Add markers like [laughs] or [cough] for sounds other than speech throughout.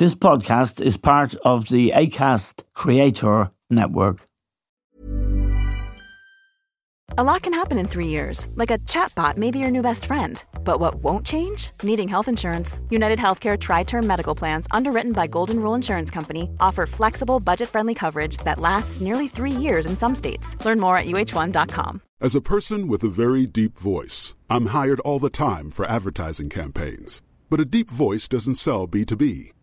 This podcast is part of the ACAST Creator Network. A lot can happen in three years, like a chatbot may be your new best friend. But what won't change? Needing health insurance. United Healthcare Tri Term Medical Plans, underwritten by Golden Rule Insurance Company, offer flexible, budget friendly coverage that lasts nearly three years in some states. Learn more at uh1.com. As a person with a very deep voice, I'm hired all the time for advertising campaigns. But a deep voice doesn't sell B2B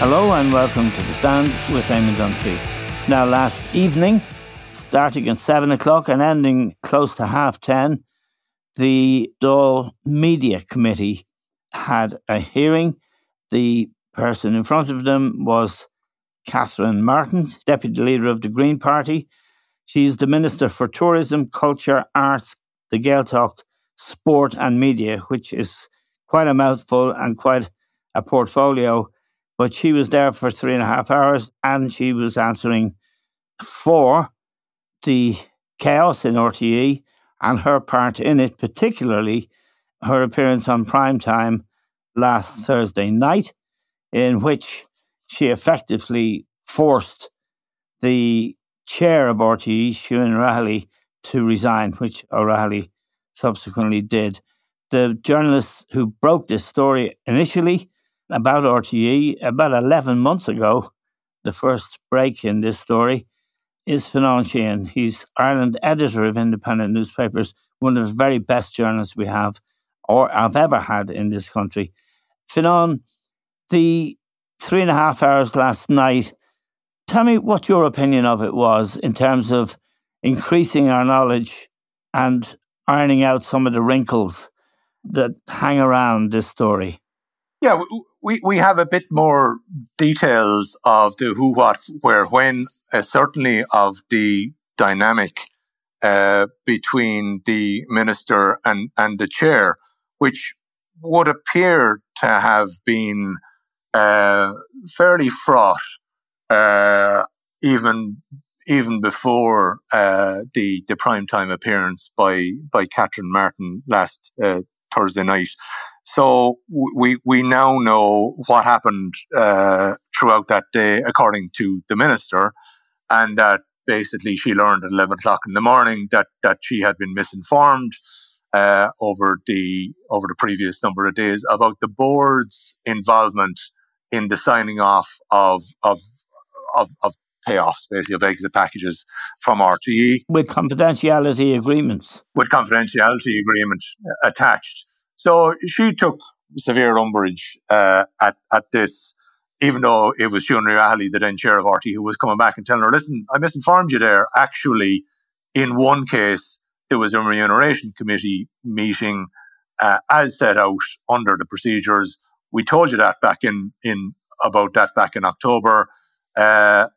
Hello and welcome to the stand with Eamon Dunphy. Now, last evening, starting at seven o'clock and ending close to half ten, the Dáil Media Committee had a hearing. The person in front of them was Catherine Martin, Deputy Leader of the Green Party. She's the Minister for Tourism, Culture, Arts, the Gaeltacht, Sport and Media, which is quite a mouthful and quite a portfolio but she was there for three and a half hours and she was answering for the chaos in RTE and her part in it, particularly her appearance on prime time last Thursday night, in which she effectively forced the chair of RTE, Siún O'Reilly, to resign, which O'Reilly subsequently did. The journalist who broke this story initially about RTE about 11 months ago. The first break in this story is Fionnán Sheahan. He's Ireland editor of independent newspapers, one of the very best journalists we have or I've ever had in this country. Fionnán, the three and a half hours last night, tell me what your opinion of it was in terms of increasing our knowledge and ironing out some of the wrinkles that hang around this story. Yeah, we, we have a bit more details of the who, what, where, when, uh, certainly of the dynamic uh, between the minister and, and the chair, which would appear to have been uh, fairly fraught, uh, even even before uh, the the prime time appearance by by Catherine Martin last uh, Thursday night. So we we now know what happened uh, throughout that day, according to the minister, and that basically she learned at eleven o'clock in the morning that that she had been misinformed uh, over the over the previous number of days about the board's involvement in the signing off of of of, of payoffs, basically of exit packages from RTE with confidentiality agreements. With confidentiality agreement attached. So she took severe umbrage uh, at at this, even though it was Siún O'Reilly, the then chair of RT, who was coming back and telling her, "Listen, I misinformed you there. Actually, in one case, there was a remuneration committee meeting uh, as set out under the procedures. We told you that back in in about that back in October." Uh,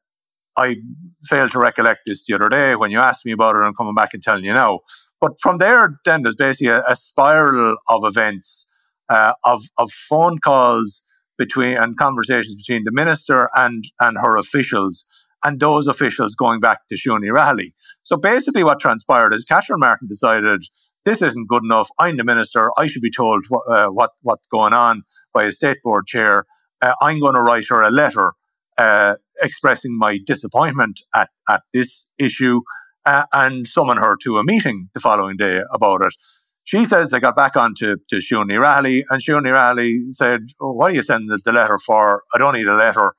I failed to recollect this the other day when you asked me about it. I'm coming back and telling you now. But from there, then there's basically a, a spiral of events, uh, of of phone calls between and conversations between the minister and and her officials, and those officials going back to Siún O'Reilly. So basically, what transpired is Catherine Martin decided this isn't good enough. I'm the minister. I should be told wh- uh, what what's going on by a state board chair. Uh, I'm going to write her a letter uh, expressing my disappointment at, at this issue uh, and summon her to a meeting the following day about it. she says they got back on to, to Ní Raghallaigh, and Ní Raghallaigh said, oh, What are you sending the, the, letter for? I don't need a letter.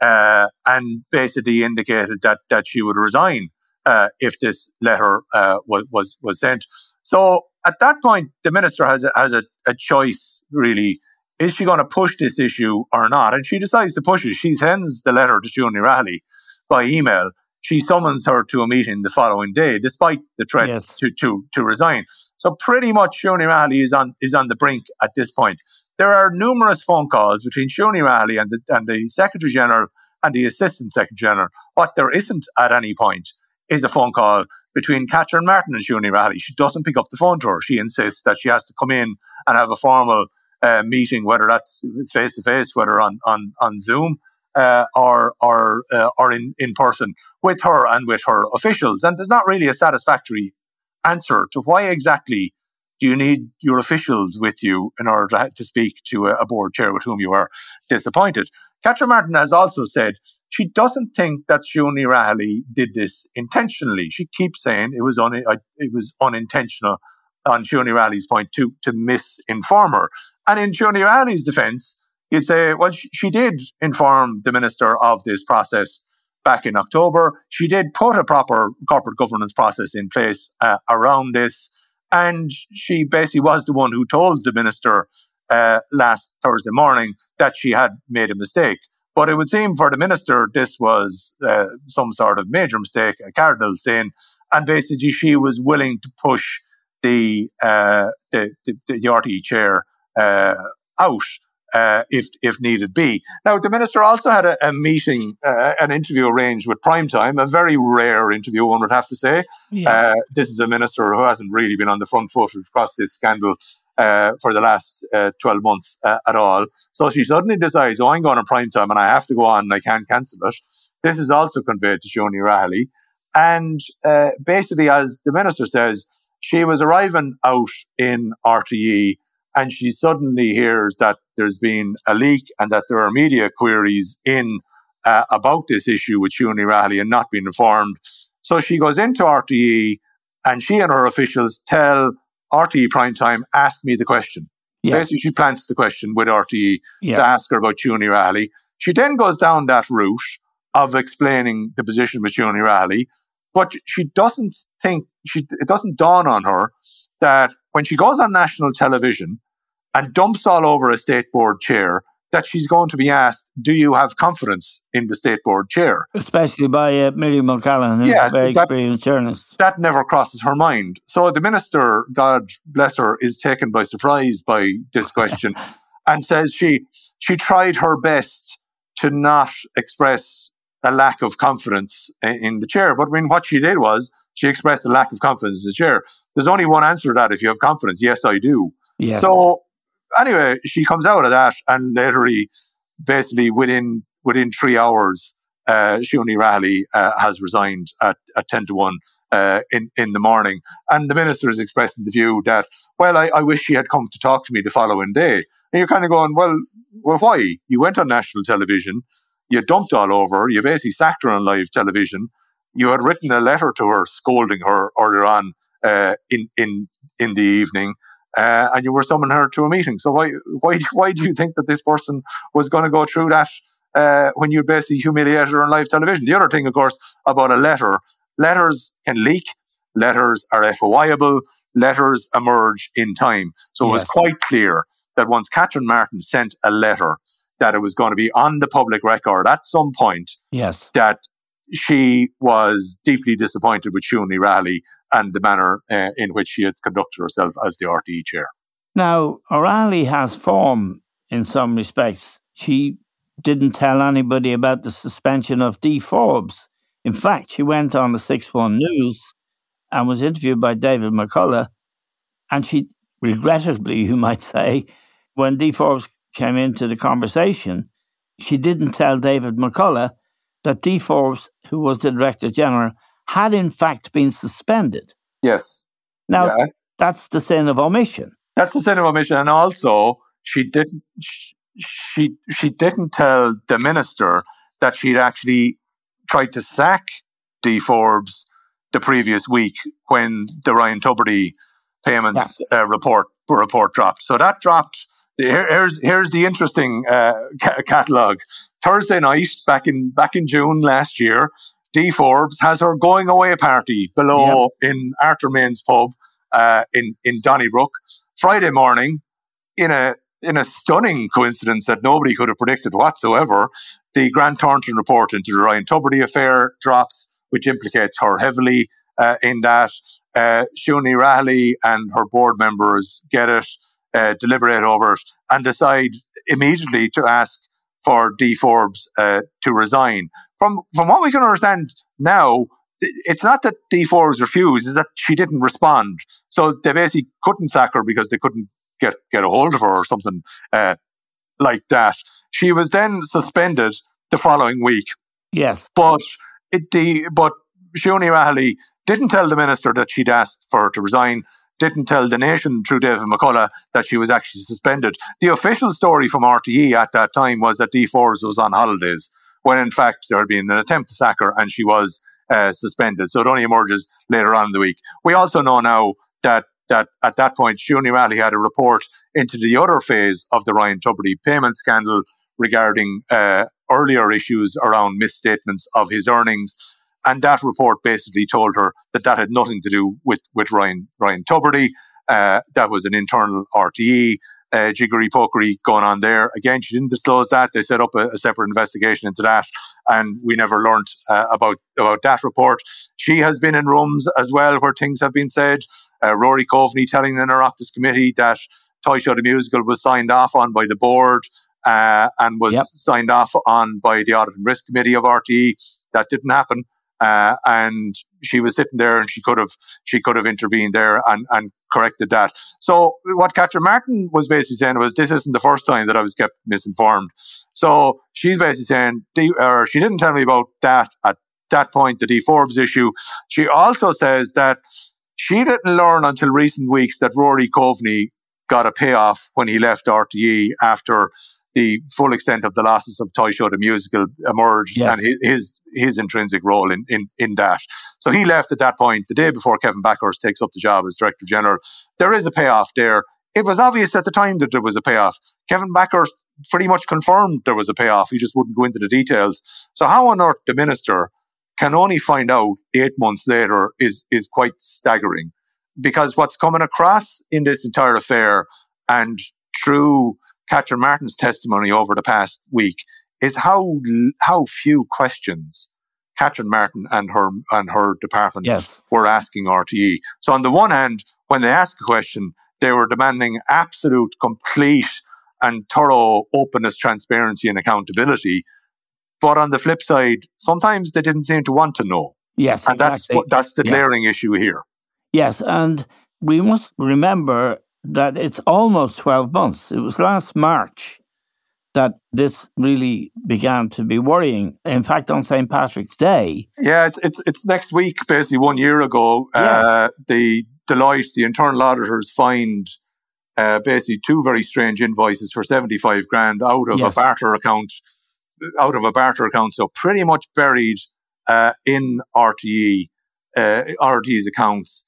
Uh, and basically indicated that, that she would resign uh, if this letter uh, was, was, was sent. So at that point, the minister has a, has a, a choice, really. Is she going to push this issue or not? And she decides to push it. She sends the letter to Ní Raghallaigh by email she summons her to a meeting the following day, despite the threat yes. to, to, to resign. So pretty much Siún Ní Raghallaigh is on, is on the brink at this point. There are numerous phone calls between Siún Ní Raghallaigh and the, and the Secretary General and the Assistant Secretary General. What there isn't at any point is a phone call between Catherine Martin and Ní Raghallaigh. She doesn't pick up the phone to her. She insists that she has to come in and have a formal uh, meeting, whether that's face to face, whether on, on, on Zoom uh, or or uh, or in in person with her and with her officials. And there's not really a satisfactory answer to why exactly do you need your officials with you in order to, to speak to a, a, board chair with whom you are disappointed. Catherine Martin has also said she doesn't think that Ní Raghallaigh did this intentionally. She keeps saying it was un, it was unintentional on Siún Ní Raghallaigh's point to to misinform her. And in Siún Ní Raghallaigh's defence, you say, well, she, did inform the minister of this process back in October. She did put a proper corporate governance process in place uh, around this. And she basically was the one who told the minister uh, last Thursday morning that she had made a mistake. But it would seem for the minister, this was uh, some sort of major mistake, a cardinal sin. And basically, she was willing to push the, uh, the, the, the RTE chair uh, out uh, if if needed be. Now, the minister also had a, a meeting, uh, an interview arranged with Primetime, a very rare interview, one would have to say. Yeah. Uh, this is a minister who hasn't really been on the front foot across this scandal uh, for the last uh, 12 months uh, at all. So she suddenly decides, oh, I'm going on Primetime and I have to go on and I can't cancel it. This is also conveyed to Siún Raghallaigh. And basically, as the minister says, she was arriving out in RTE and she suddenly hears that there's been a leak and that there are media queries in uh, about this issue with Ní Raghallaigh and not being informed. So she goes into RTE and she and her officials tell RTE Primetime, ask me the question. Yes. Basically, she plants the question with RTE to ask her about Ní Raghallaigh. She then goes down that route of explaining the position with Ní Raghallaigh, but she doesn't think, she, it doesn't dawn on her that when she goes on national television and dumps all over a state board chair, that she's going to be asked, "Do you have confidence in the state board chair?" Especially by uh, Miriam O'Callaghan, yeah, a very that, experienced journalist. That never crosses her mind. So the minister, God bless her, is taken by surprise by this question, [laughs] and says she she tried her best to not express a lack of confidence in the chair. But I mean, what she did was she expressed a lack of confidence in the chair. There's only one answer to that. If you have confidence, yes, I do. Yes. So anyway, she comes out of that and literally, basically within within three hours, uh, Siún Ní uh, has resigned at, at ten to one. Uh, in in the morning, and the minister is expressing the view that, well, I, I wish she had come to talk to me the following day. And you're kind of going, well, well, why? You went on national television, you dumped all over, you basically sacked her on live television, you had written a letter to her scolding her earlier on uh, in in in the evening, uh, and you were summoning her to a meeting. So why why [laughs] why do you think that this person was going to go through that uh, when you basically humiliated her on live television? The other thing, of course, about a letter: letters can leak, letters are FOIable, letters emerge in time. So yes. it was quite clear that once Catherine Martin sent a letter that it was going to be on the public record at some point. Yes. That she was deeply disappointed with Ní Raghallaigh and the manner uh, in which she had conducted herself as the RTE chair. Now, O'Reilly has form in some respects. She didn't tell anybody about the suspension of Dee Forbes. In fact, she went on the 6 1 News and was interviewed by David McCullough. And she, regrettably, you might say, when Dee Forbes came into the conversation, she didn't tell David McCullough that Dee Forbes, who was the Director General, had in fact been suspended. Yes. Now, yeah. that's the sin of omission. That's the sin of omission. And also, she didn't, she, she didn't tell the minister that she'd actually tried to sack Dee Forbes the previous week when the Ryan Tubridy payments yeah. uh, report report dropped. So that dropped. Here's here's the interesting uh, ca- catalog. Thursday night, back in back in June last year, Dee Forbes has her going away party below yep. in Arthur Mayne's pub uh, in in Donnybrook. Friday morning, in a in a stunning coincidence that nobody could have predicted whatsoever, the Grant Thornton report into the Ryan Tubridy affair drops, which implicates her heavily uh, in that. Uh, Siún Ní and her board members get it, uh, deliberate over it, and decide immediately to ask for Dee Forbes uh, to resign. From from what we can understand now, it's not that Dee Forbes refused; it's that she didn't respond. So they basically couldn't sack her because they couldn't get get a hold of her or something uh, like that. She was then suspended the following week. Yes, but it the but Ní Raghallaigh didn't tell the minister that she'd asked for her to resign. Didn't tell the nation through David McCullough that she was actually suspended. The official story from RTE at that time was that Dee Forbes was on holidays, when in fact there had been an attempt to sack her and she was uh, suspended. So it only emerges later on in the week. We also know now that that at that point, Ní Raghallaigh had a report into the other phase of the Ryan Tubridy payment scandal regarding uh, earlier issues around misstatements of his earnings. And that report basically told her that that had nothing to do with, with Ryan, Ryan Tubridy. Uh, that was an internal RTE uh, jiggery pokery going on there. Again, she didn't disclose that. They set up a, a separate investigation into that, and we never learned uh, about about that report. She has been in rooms as well where things have been said. Uh, Rory Coveney telling the Oireachtas committee that Toy Show the Musical was signed off on by the board uh, and was yep. signed off on by the Audit and Risk Committee of RTE. That didn't happen. Uh, and she was sitting there and she could have she could have intervened there and, and corrected that. So what Catherine Martin was basically saying was this isn't the first time that I was kept misinformed. So she's basically saying or she didn't tell me about that at that point, the Dee Forbes issue. She also says that she didn't learn until recent weeks that Rory Coveney got a payoff when he left RTE after the full extent of the losses of Toy Show the musical emerged yes. and his his intrinsic role in, in in that. So he left at that point the day before Kevin Bakhurst takes up the job as director general. There is a payoff there. It was obvious at the time that there was a payoff. Kevin Bakhurst pretty much confirmed there was a payoff. He just wouldn't go into the details. So how on earth the minister can only find out eight months later is is quite staggering. Because what's coming across in this entire affair and through Catherine Martin's testimony over the past week is how how few questions Catherine Martin and her and her department yes. were asking RTE. So on the one hand, when they asked a question, they were demanding absolute, complete, and thorough openness, transparency, and accountability. But on the flip side, sometimes they didn't seem to want to know. Yes, and exactly. that's that's the glaring yeah. issue here. Yes, and we must remember that it's almost 12 months. It was last March that this really began to be worrying. In fact, on St. Patrick's Day. Yeah, it's, it's, it's next week, basically one year ago. Yes. Uh, the Deloitte, the internal auditors, find uh, basically two very strange invoices for 75 grand out of yes. a barter account, out of a barter account. So pretty much buried uh, in RTE, uh, RTE's accounts.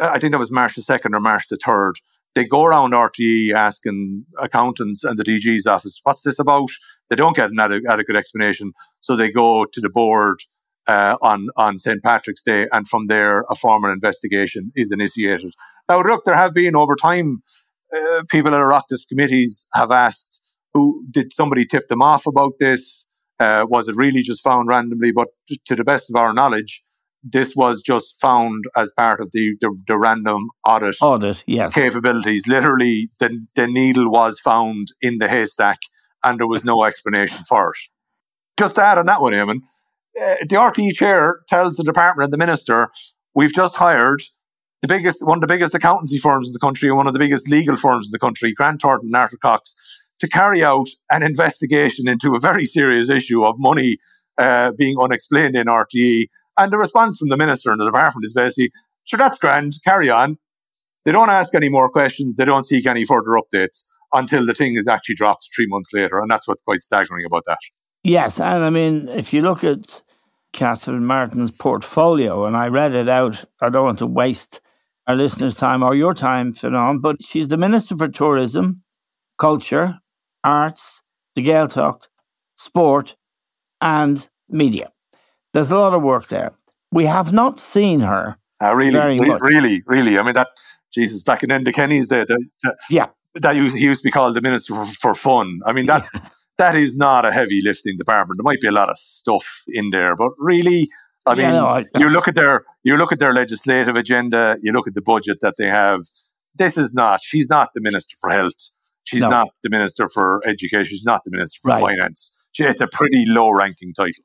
I think that was March the 2nd or March the 3rd. They go around RTE asking accountants and the DG's office, what's this about? They don't get an ad- adequate explanation. So they go to the board uh, on, on St. Patrick's Day, and from there, a formal investigation is initiated. Now, look, there have been over time, uh, people at Oireachtas committees have asked, who did somebody tip them off about this? Uh, was it really just found randomly? But to the best of our knowledge, this was just found as part of the, the, the random audit, audit yes. capabilities. Literally, the, the needle was found in the haystack and there was no explanation for it. Just to add on that one, Eamon, uh, the RTE chair tells the department and the minister, we've just hired the biggest, one of the biggest accountancy firms in the country and one of the biggest legal firms in the country, Grant Thornton and Arthur Cox, to carry out an investigation into a very serious issue of money uh, being unexplained in RTE and the response from the minister and the department is basically, sure, that's grand, carry on. They don't ask any more questions. They don't seek any further updates until the thing is actually dropped three months later. And that's what's quite staggering about that. Yes. And I mean, if you look at Catherine Martin's portfolio, and I read it out, I don't want to waste our listeners' time or your time, Fionnán, but she's the Minister for Tourism, Culture, Arts, the Gaeltacht, Sport, and Media. There's a lot of work there. We have not seen her. Uh, really, re- really, really. I mean, that, Jesus, back in Enda Kenny's day, the, the, yeah. that used, he used to be called the Minister for, for Fun. I mean, that yeah. that is not a heavy lifting department. There might be a lot of stuff in there, but really, I mean, yeah, no, I, you look at their you look at their legislative agenda, you look at the budget that they have. This is not. She's not the minister for health. She's no. not the minister for education. She's not the minister for right. finance. She, it's a pretty low ranking title.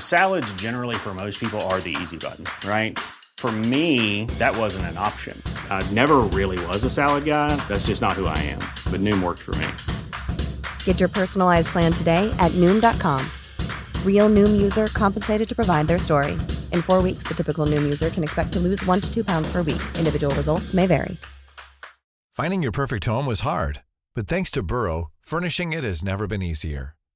Salads, generally, for most people, are the easy button, right? For me, that wasn't an option. I never really was a salad guy. That's just not who I am. But Noom worked for me. Get your personalized plan today at Noom.com. Real Noom user compensated to provide their story. In four weeks, the typical Noom user can expect to lose one to two pounds per week. Individual results may vary. Finding your perfect home was hard, but thanks to Burrow, Furnishing it has never been easier.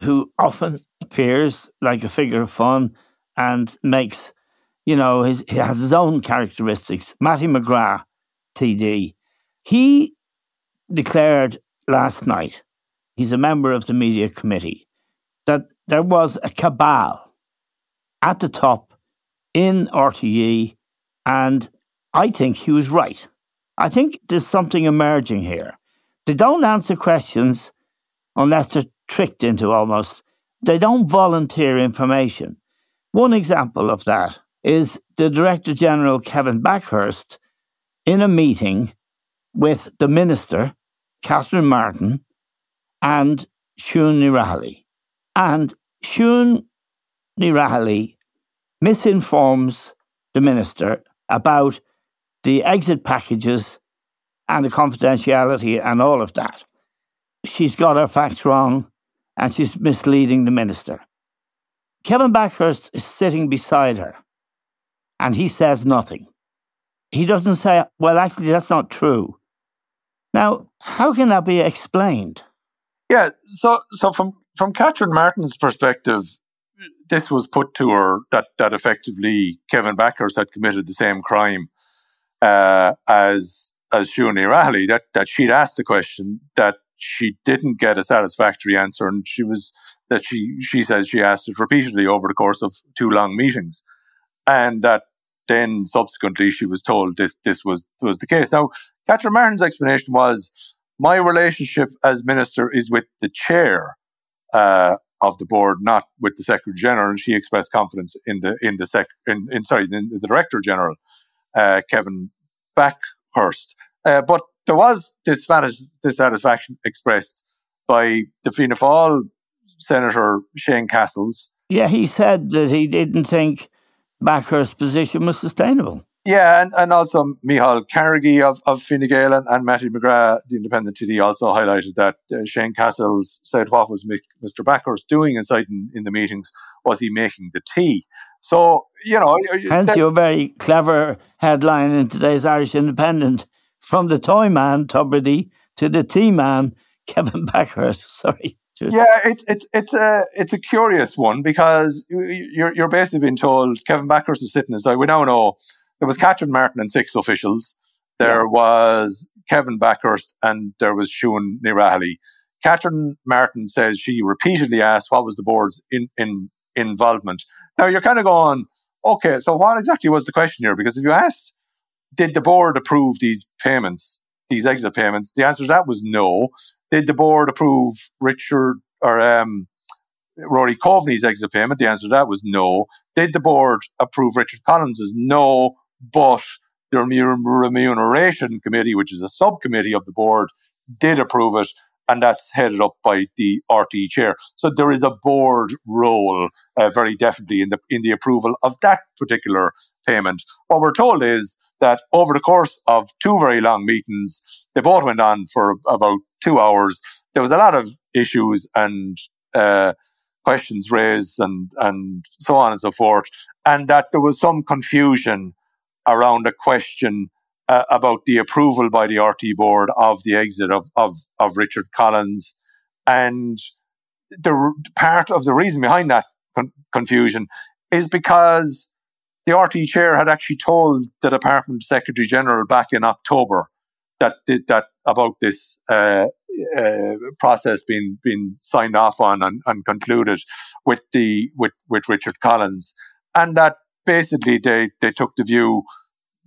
who often appears like a figure of fun and makes, you know, his, he has his own characteristics. Mattie McGrath, TD. He declared last night, he's a member of the media committee, that there was a cabal at the top in RTE, and I think he was right. I think there's something emerging here. They don't answer questions unless they're tricked into almost. They don't volunteer information. One example of that is the Director General Kevin Bakhurst in a meeting with the Minister, Catherine Martin, and Siún Ní Raghallaigh. And Siún Ní Raghallaigh misinforms the Minister about the exit packages and the confidentiality and all of that. She's got her facts wrong and she's misleading the minister. Kevin Bakhurst is sitting beside her and he says nothing. He doesn't say, well, actually, that's not true. Now, how can that be explained? Yeah, so so from from Catherine Martin's perspective, this was put to her that that effectively Kevin Bakhurst had committed the same crime uh, as as Ní Raghallaigh that, that she'd asked the question that she didn't get a satisfactory answer and she was that she she says she asked it repeatedly over the course of two long meetings and that then subsequently she was told this this was was the case now Catherine Martin's explanation was my relationship as minister is with the chair uh, of the board, not with the secretary general. And she expressed confidence in the in the sec in, in sorry in the director general, uh, Kevin Bakhurst. Uh, but there was dissatisfaction expressed by the Fianna Fáil Senator Shane Cassells. Yeah, he said that he didn't think Bakhurst's position was sustainable. Yeah, and, and also Micheál Carrigy of, of Fine Gael and, and Mattie McGrath, the independent TD, also highlighted that uh, Shane Cassells said what was Mr. Bakhurst doing inside in, in the meetings? Was he making the tea? So, you know. Hence your very clever headline in today's Irish Independent from the toy man, Tubridy, to the tea man, [laughs] Kevin Bakhurst. Sorry. Yeah, it's it's it's a it's a curious one because you're you're basically being told Kevin Bakhurst is sitting aside. We now know there was Catherine Martin and six officials. There yeah. was Kevin Bakhurst and there was Siún Ní Raghallaigh. Catherine Martin says she repeatedly asked what was the board's in, in involvement. Now you're kind of going, okay, so what exactly was the question here? Because if you asked, did the board approve these payments, these exit payments? The answer to that was no. Did the board approve Richard or um, Rory Coveney's exit payment? The answer to that was no. Did the board approve Richard Collins's? No but the remuneration committee, which is a subcommittee of the board, did approve it, and that's headed up by the RT chair. So there is a board role, uh, very definitely in the in the approval of that particular payment. What we're told is that over the course of two very long meetings, they both went on for about two hours. There was a lot of issues and uh, questions raised, and and so on and so forth, and that there was some confusion around a question uh, about the approval by the RT board of the exit of, of, of Richard Collins. And the part of the reason behind that con- confusion is because the RT chair had actually told the Department Secretary General back in October that that about this uh, uh, process being being signed off on and, and, concluded with the with with Richard Collins, and that basically they, they took the view,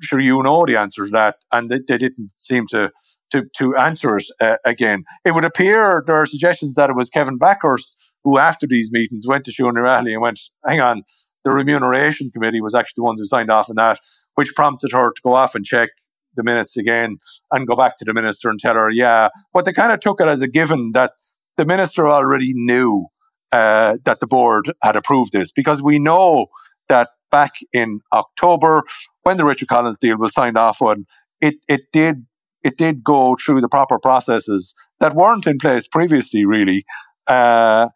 sure, you know the answer to that, and they, they didn't seem to, to, to answer it uh, again. It would appear there are suggestions that it was Kevin Bakhurst who, after these meetings, went to Raghallaigh and went, hang on, the remuneration committee was actually the ones who signed off on that, which prompted her to go off and check the minutes again and go back to the minister and tell her, yeah. But they kind of took it as a given that the minister already knew uh, that the board had approved this because we know that back in October when the Richard Collins deal was signed off on. It it did it did go through the proper processes that weren't in place previously, really, uh,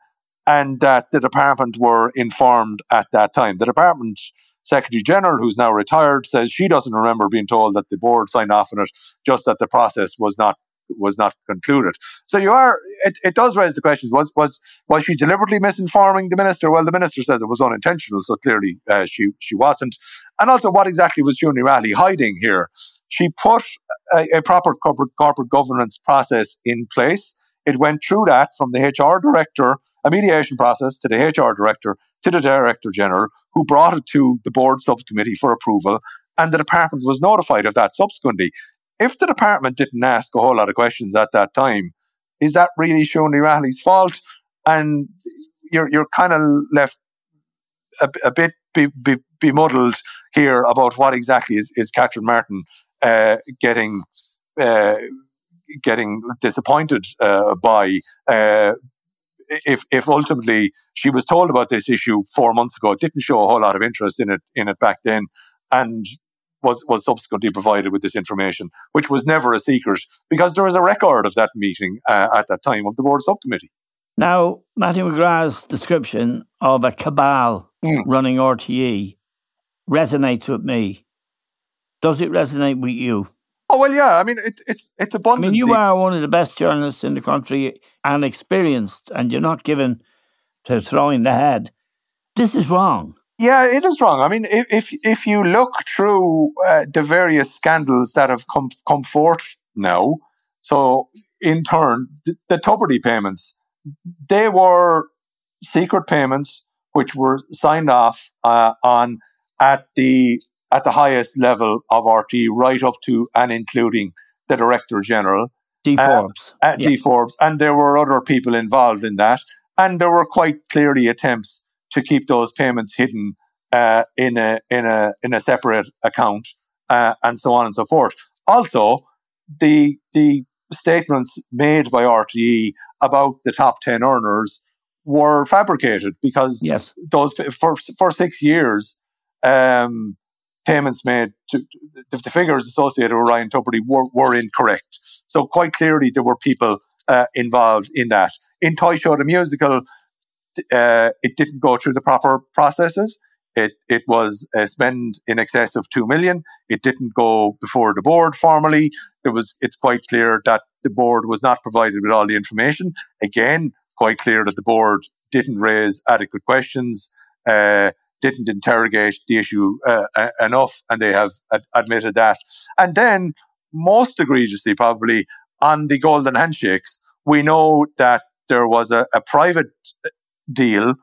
and that the department were informed at that time. The department secretary general, who's now retired, says she doesn't remember being told that the board signed off on it, just that the process was not was not concluded. So you are, it, it does raise the question, was, was, was she deliberately misinforming the minister? Well, the minister says it was unintentional, so clearly uh, she, she wasn't. And also, what exactly was Ní Raghallaigh hiding here? She put a, a proper corporate, corporate governance process in place. It went through that from the HR director, a mediation process to the HR director to the director general, who brought it to the board subcommittee for approval. And the department was notified of that subsequently. If the department didn't ask a whole lot of questions at that time, is that really Siún Ní fault? And you're you're kind of left a, a bit be, be, bemuddled here about what exactly is, is Catherine Martin uh, getting uh, getting disappointed uh, by. Uh, if if ultimately she was told about this issue four months ago, didn't show a whole lot of interest in it in it back then, and was, was subsequently provided with this information, which was never a secret because there was a record of that meeting uh, at that time of the board subcommittee. Now, Mattie McGrath's description of a cabal mm. running RTE resonates with me. Does it resonate with you? Oh well, yeah. I mean, it, it's it's abundant. I mean, you are one of the best journalists in the country and experienced, and you're not given to throwing the head. This is wrong. Yeah, it is wrong. I mean, if if, if you look through uh, the various scandals that have come come forth now, so in turn, the, the Tubridy payments, they were secret payments which were signed off uh, on at the at the highest level of RT, right up to and including the director general. Dee Forbes. Uh, yeah. Dee Forbes. And there were other people involved in that. And there were quite clearly attempts to keep those payments hidden uh, in a in a in a separate account uh, and so on and so forth. Also, the the statements made by RTE about the top ten earners were fabricated because yes. those for for six years, um, payments made to the, the, figures associated with Ryan Tubridy were, were incorrect. So quite clearly there were people uh, involved in that. In Toy Show the musical, uh, it didn't go through the proper processes. It it was a spend in excess of two million. It didn't go before the board formally. It was it's quite clear that the board was not provided with all the information. Again, quite clear that the board didn't raise adequate questions, uh, didn't interrogate the issue uh, enough, and they have ad- admitted that. And then, most egregiously, probably on the golden handshakes, we know that there was a, a private deal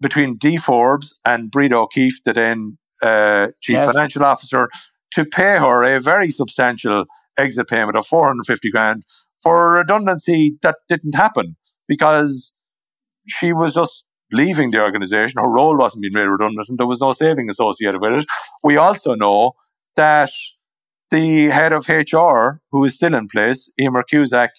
between Dee Forbes and Breda O'Keeffe, the then uh, chief yes. financial officer, to pay her a very substantial exit payment of 450 grand for a redundancy that didn't happen because she was just leaving the organization. Her role wasn't being made redundant and there was no saving associated with it. We also know that the head of HR, who is still in place, Emer Cusack,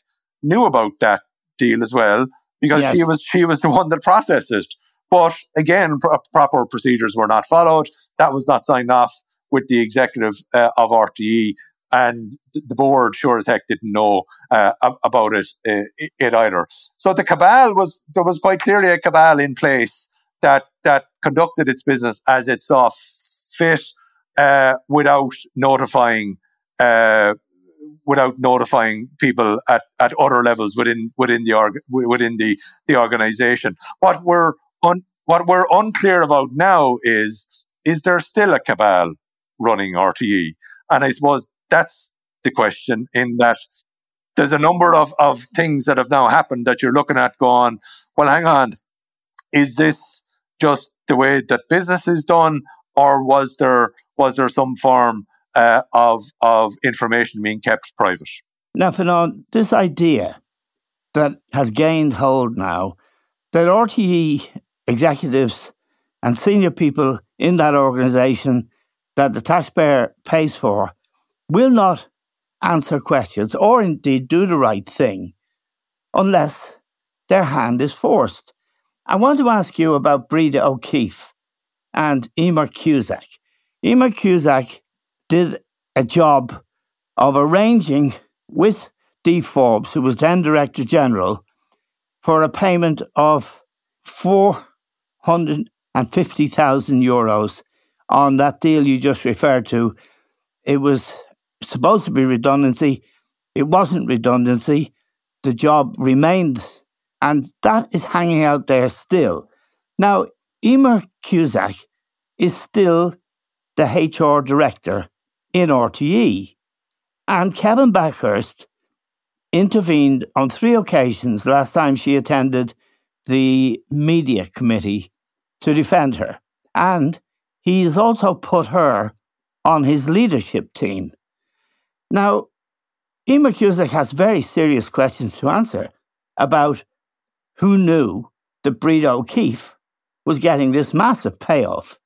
knew about that deal as well because yes. she was she was the one that processed it. But again, proper procedures were not followed. That was not signed off with the executive uh, of RTE, and the board sure as heck didn't know uh, about it, uh, it either. So the cabal was there was quite clearly a cabal in place that that conducted its business as it saw fit, uh, without notifying. Uh, without notifying people at, at other levels within within the org, within the the organization. What we're what we're unclear about now is is there still a cabal running RTE? And I suppose that's the question in that there's a number of, of things that have now happened that you're looking at going, well, hang on, is this just the way that business is done, or was there was there some form uh, of of information being kept private? Now, Fionnán, this idea that has gained hold now that RTE executives and senior people in that organisation that the taxpayer pays for will not answer questions or indeed do the right thing unless their hand is forced. I want to ask you about Breda O'Keeffe and Emer Cusack. Emer Cusack did a job of arranging with Dee Forbes, who was then Director General, for a payment of 450,000 euros on that deal you just referred to. It was supposed to be redundancy. It wasn't redundancy. The job remained, and that is hanging out there still. Now, Emer Cusack is still the HR director in RTE, and Kevin Bakhurst intervened on three occasions last time she attended the media committee to defend her. And he has also put her on his leadership team. Now, Emer Cusack has very serious questions to answer about who knew that Breda O'Keeffe was getting this massive payoff.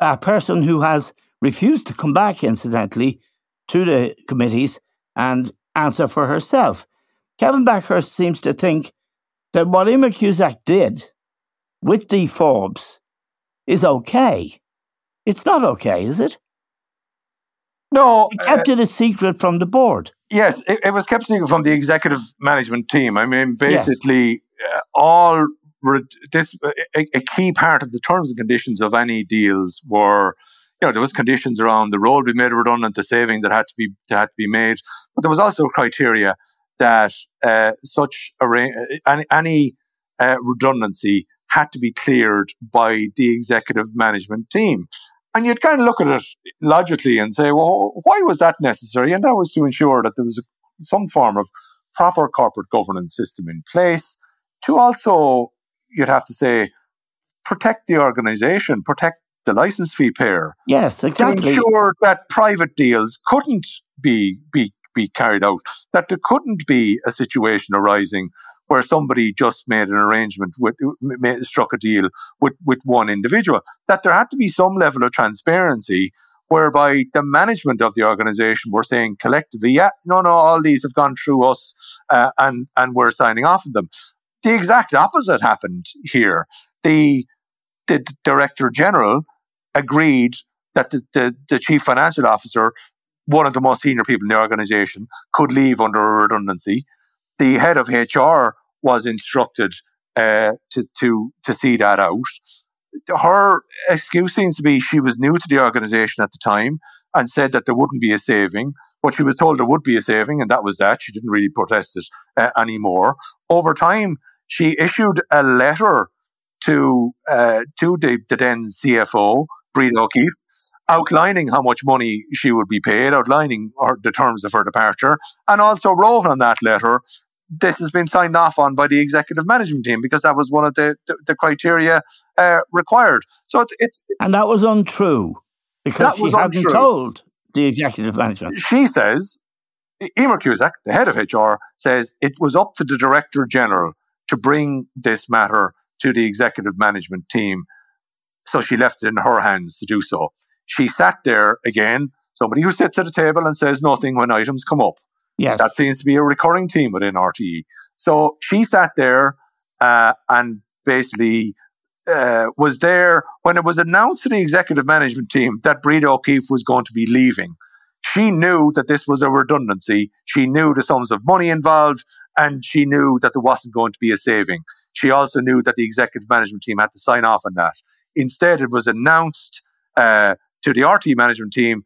A person who has refused to come back, incidentally, to the committees and answer for herself. Kevin Bakhurst seems to think that what Cusack did with Dee Forbes is okay. It's not okay, is it? No. He kept uh, it a secret from the board. Yes, it, it, was kept secret from the executive management team. I mean, basically, yes. uh, all re- this a, a, key part of the terms and conditions of any deals were. You know, there was conditions around the role being made redundant, the saving that had to be that had to be made, but there was also criteria that uh, such arra- any, any uh, redundancy had to be cleared by the executive management team. And you'd kind of look at it logically and say, well, why was that necessary? And that was to ensure that there was a, some form of proper corporate governance system in place to also, you'd have to say, protect the organization, protect the license fee payer. Yes, exactly. To ensure that private deals couldn't be, be be carried out. That there couldn't be a situation arising where somebody just made an arrangement with, made, struck a deal with, with one individual. That there had to be some level of transparency whereby the management of the organization were saying collectively, yeah, no, no, all these have gone through us uh, and, and we're signing off on them. The exact opposite happened here. The, the director general agreed that the, the, the chief financial officer, one of the most senior people in the organization, could leave under a redundancy. The head of HR was instructed uh, to, to, to see that out her excuse seems to be she was new to the organization at the time and said that there wouldn't be a saving. But she was told there would be a saving, and that was that. She didn't really protest it uh, anymore. Over time, she issued a letter to uh, to the, the then CFO, Breda O'Keeffe, outlining how much money she would be paid, outlining her, the terms of her departure, and also wrote on that letter this has been signed off on by the executive management team because that was one of the, the, the criteria uh, required. So it's, it's, and that was untrue because that was hadn't untrue. told the executive management. She says, Emer Cusack, the head of HR, says it was up to the director general to bring this matter to the executive management team. So she left it in her hands to do so. She sat there again, somebody who sits at a table and says nothing when items come up. Yes. That seems to be a recurring theme within RTE. So she sat there uh, and basically uh, was there when it was announced to the executive management team that Breda O'Keeffe was going to be leaving. She knew that this was a redundancy. She knew the sums of money involved, and she knew that there wasn't going to be a saving. She also knew that the executive management team had to sign off on that. Instead, it was announced uh, to the RT management team,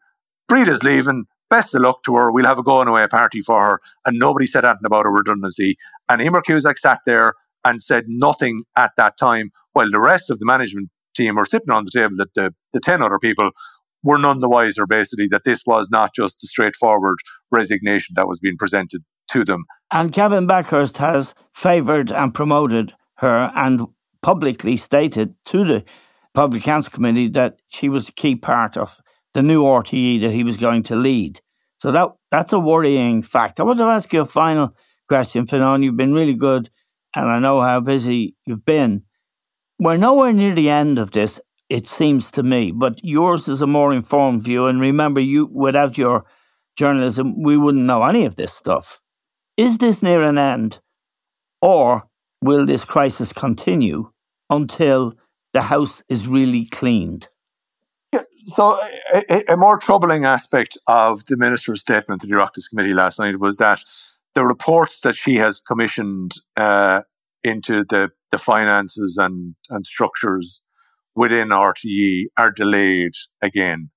Breda's leaving, best of luck to her. We'll have a going away party for her. And nobody said anything about a redundancy. And Emer Cusack sat there and said nothing at that time, while the rest of the management team were sitting on the table, that the, the 10 other people were none the wiser, basically, that this was not just a straightforward resignation that was being presented to them. And Kevin Bakhurst has favoured and promoted her and publicly stated to the Public Accounts Committee that she was a key part of the new RTE that he was going to lead. So that that's a worrying fact. I want to ask you a final question, Fionnán. You've been really good, and I know how busy you've been. We're nowhere near the end of this, it seems to me, but yours is a more informed view. And remember, you without your journalism, we wouldn't know any of this stuff. Is this near an end, or will this crisis continue until the house is really cleaned? So a, a, more troubling aspect of the minister's statement to the Oireachtas Committee last night was that the reports that she has commissioned uh, into the, the finances and, and structures within RTE are delayed again.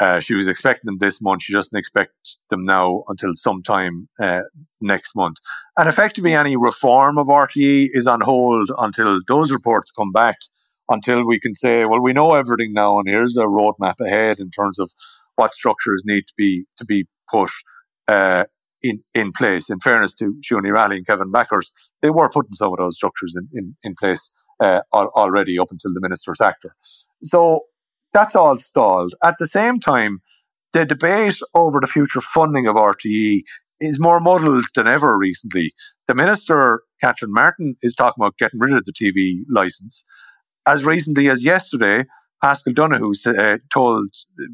Uh, she was expecting them this month. She doesn't expect them now until sometime uh, next month. And effectively, any reform of RTE is on hold until those reports come back until we can say, well, we know everything now, and here's a roadmap ahead in terms of what structures need to be to be put uh, in in place. In fairness to Ní Raghallaigh and Kevin Bakhurst, they were putting some of those structures in in, in place uh, already up until the minister's actor. So that's all stalled. At the same time, the debate over the future funding of RTE is more muddled than ever recently. The minister, Catherine Martin, is talking about getting rid of the TV license as recently as yesterday, Paschal Donohoe uh, told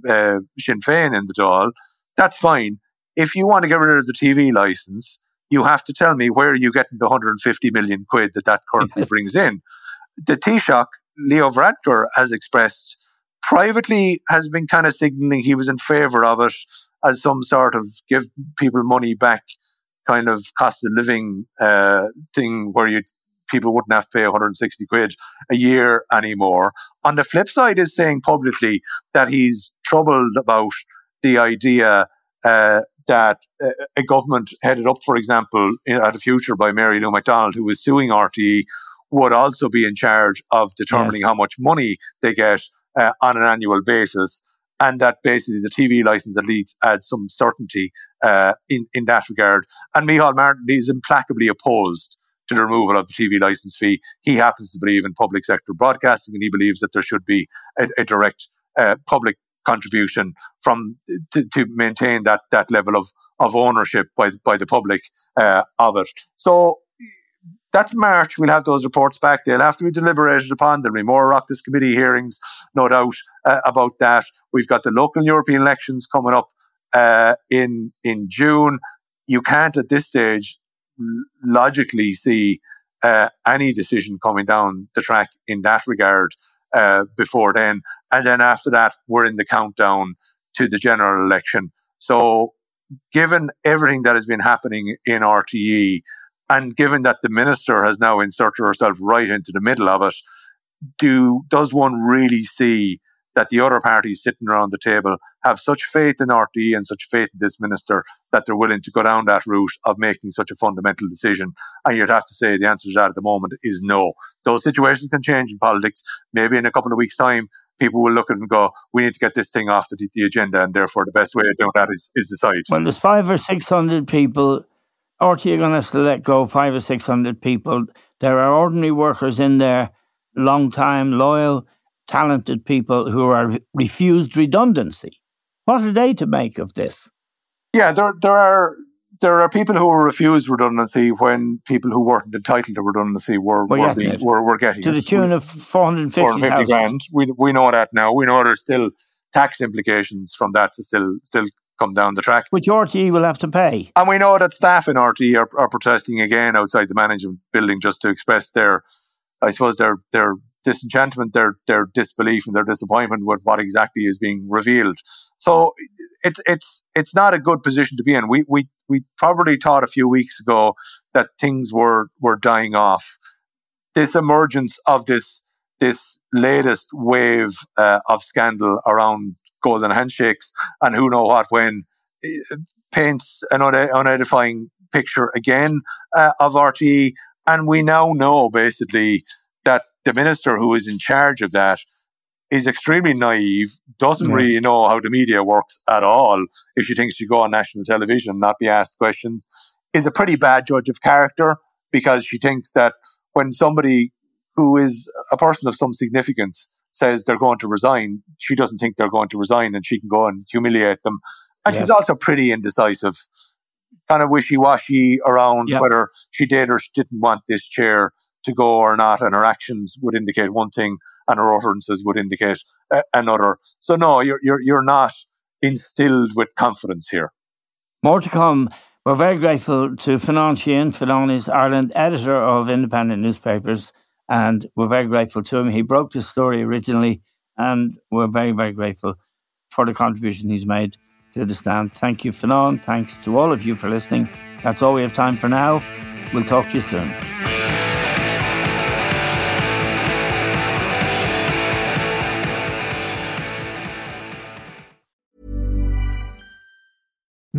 uh, Sinn Féin in the Dáil, that's fine. If you want to get rid of the TV license, you have to tell me where you're getting the 150 million quid that that currently brings in. The Taoiseach, Leo Varadkar, has expressed privately, has been kind of signaling he was in favour of it as some sort of give people money back kind of cost of living uh, thing where you people wouldn't have to pay 160 quid a year anymore. On the flip side, is saying publicly that he's troubled about the idea uh, that uh, a government headed up, for example, in, at a future by Mary Lou McDonald, who was suing RTE, would also be in charge of determining yes. how much money they get uh, on an annual basis. And that basically the TV license at least adds some certainty uh, in, in that regard. And Micheál Martin is implacably opposed to the removal of the TV license fee. He happens to believe in public sector broadcasting and he believes that there should be a, a direct uh, public contribution from to, to, maintain that that level of of ownership by by the public uh, of it. So that's March. We'll have those reports back. They'll have to be deliberated upon. There'll be more Oireachtas committee hearings, no doubt, uh, about that. We've got the local European elections coming up uh, in in June. You can't at this stage logically see uh, any decision coming down the track in that regard uh, before then. And then after that, we're in the countdown to the general election. So, given everything that has been happening in RTE, and given that the minister has now inserted herself right into the middle of it, do does one really see that the other parties sitting around the table have such faith in RTE and such faith in this minister that they're willing to go down that route of making such a fundamental decision. And you'd have to say the answer to that at the moment is no. Those situations can change in politics. Maybe in a couple of weeks' time, people will look at it and go, we need to get this thing off the, the agenda. And therefore, the best way of doing that is, is decide. Well, there's five or 600 people. RTE are going to to let go five or 600 people. There are ordinary workers in there, long time, loyal talented people who are refused redundancy. What are they to make of this? Yeah, there there are there are people who were refused redundancy when people who weren't entitled to redundancy were were, being, were, were, getting to the tune of 450, grand. We we know that now. We know there's still tax implications from that to still still come down the track, which RTE will have to pay. And we know that staff in RTE are, are protesting again outside the management building just to express their, I suppose their their disenchantment, their their disbelief and their disappointment with what exactly is being revealed. So it's it's it's not a good position to be in. We we we probably thought a few weeks ago that things were were dying off. This emergence of this this latest wave uh, of scandal around golden handshakes and who know what when paints an unedifying picture again uh, of RTE. And we now know basically that the minister who is in charge of that is extremely naive, doesn't yes. really know how the media works at all. If she thinks she go on national television and not be asked questions, is a pretty bad judge of character because she thinks that when somebody who is a person of some significance says they're going to resign, she doesn't think they're going to resign and she can go and humiliate them. And yes. she's also pretty indecisive, kind of wishy washy around yep. whether she did or she didn't want this chair to go or not, and her actions would indicate one thing, and her utterances would indicate uh, another. So no, you're you're you're not instilled with confidence here. More to come. We're very grateful to Fionnán Sheahan. Fionnán is Ireland editor of independent newspapers, and we're very grateful to him. He broke the story originally, and we're very, very grateful for the contribution he's made to the stand. Thank you, Fionnán. Thanks to all of you for listening. That's all we have time for now. We'll talk to you soon.